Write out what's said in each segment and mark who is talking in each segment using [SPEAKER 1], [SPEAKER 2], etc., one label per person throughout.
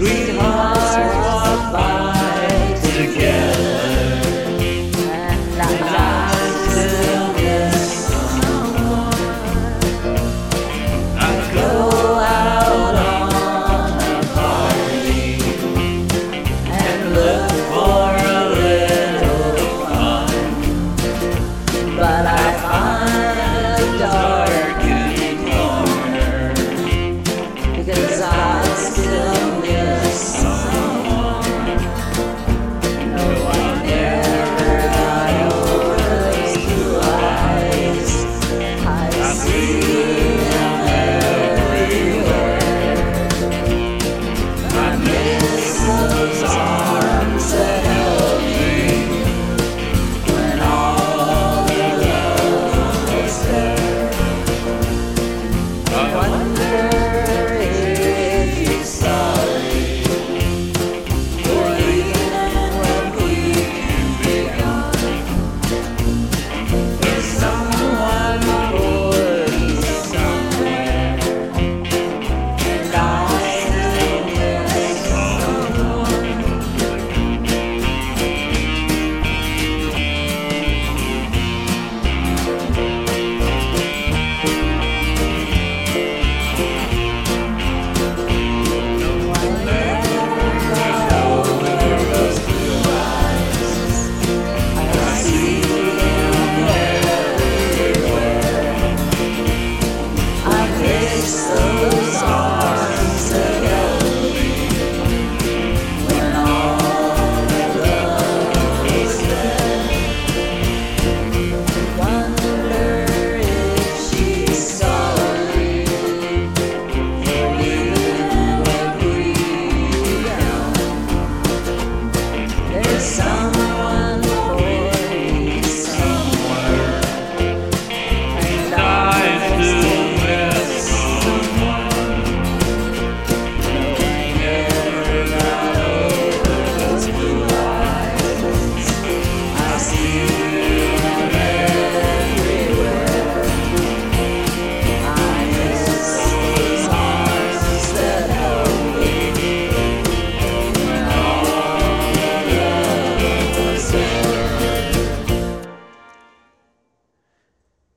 [SPEAKER 1] sweetheart.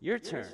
[SPEAKER 2] Your turn.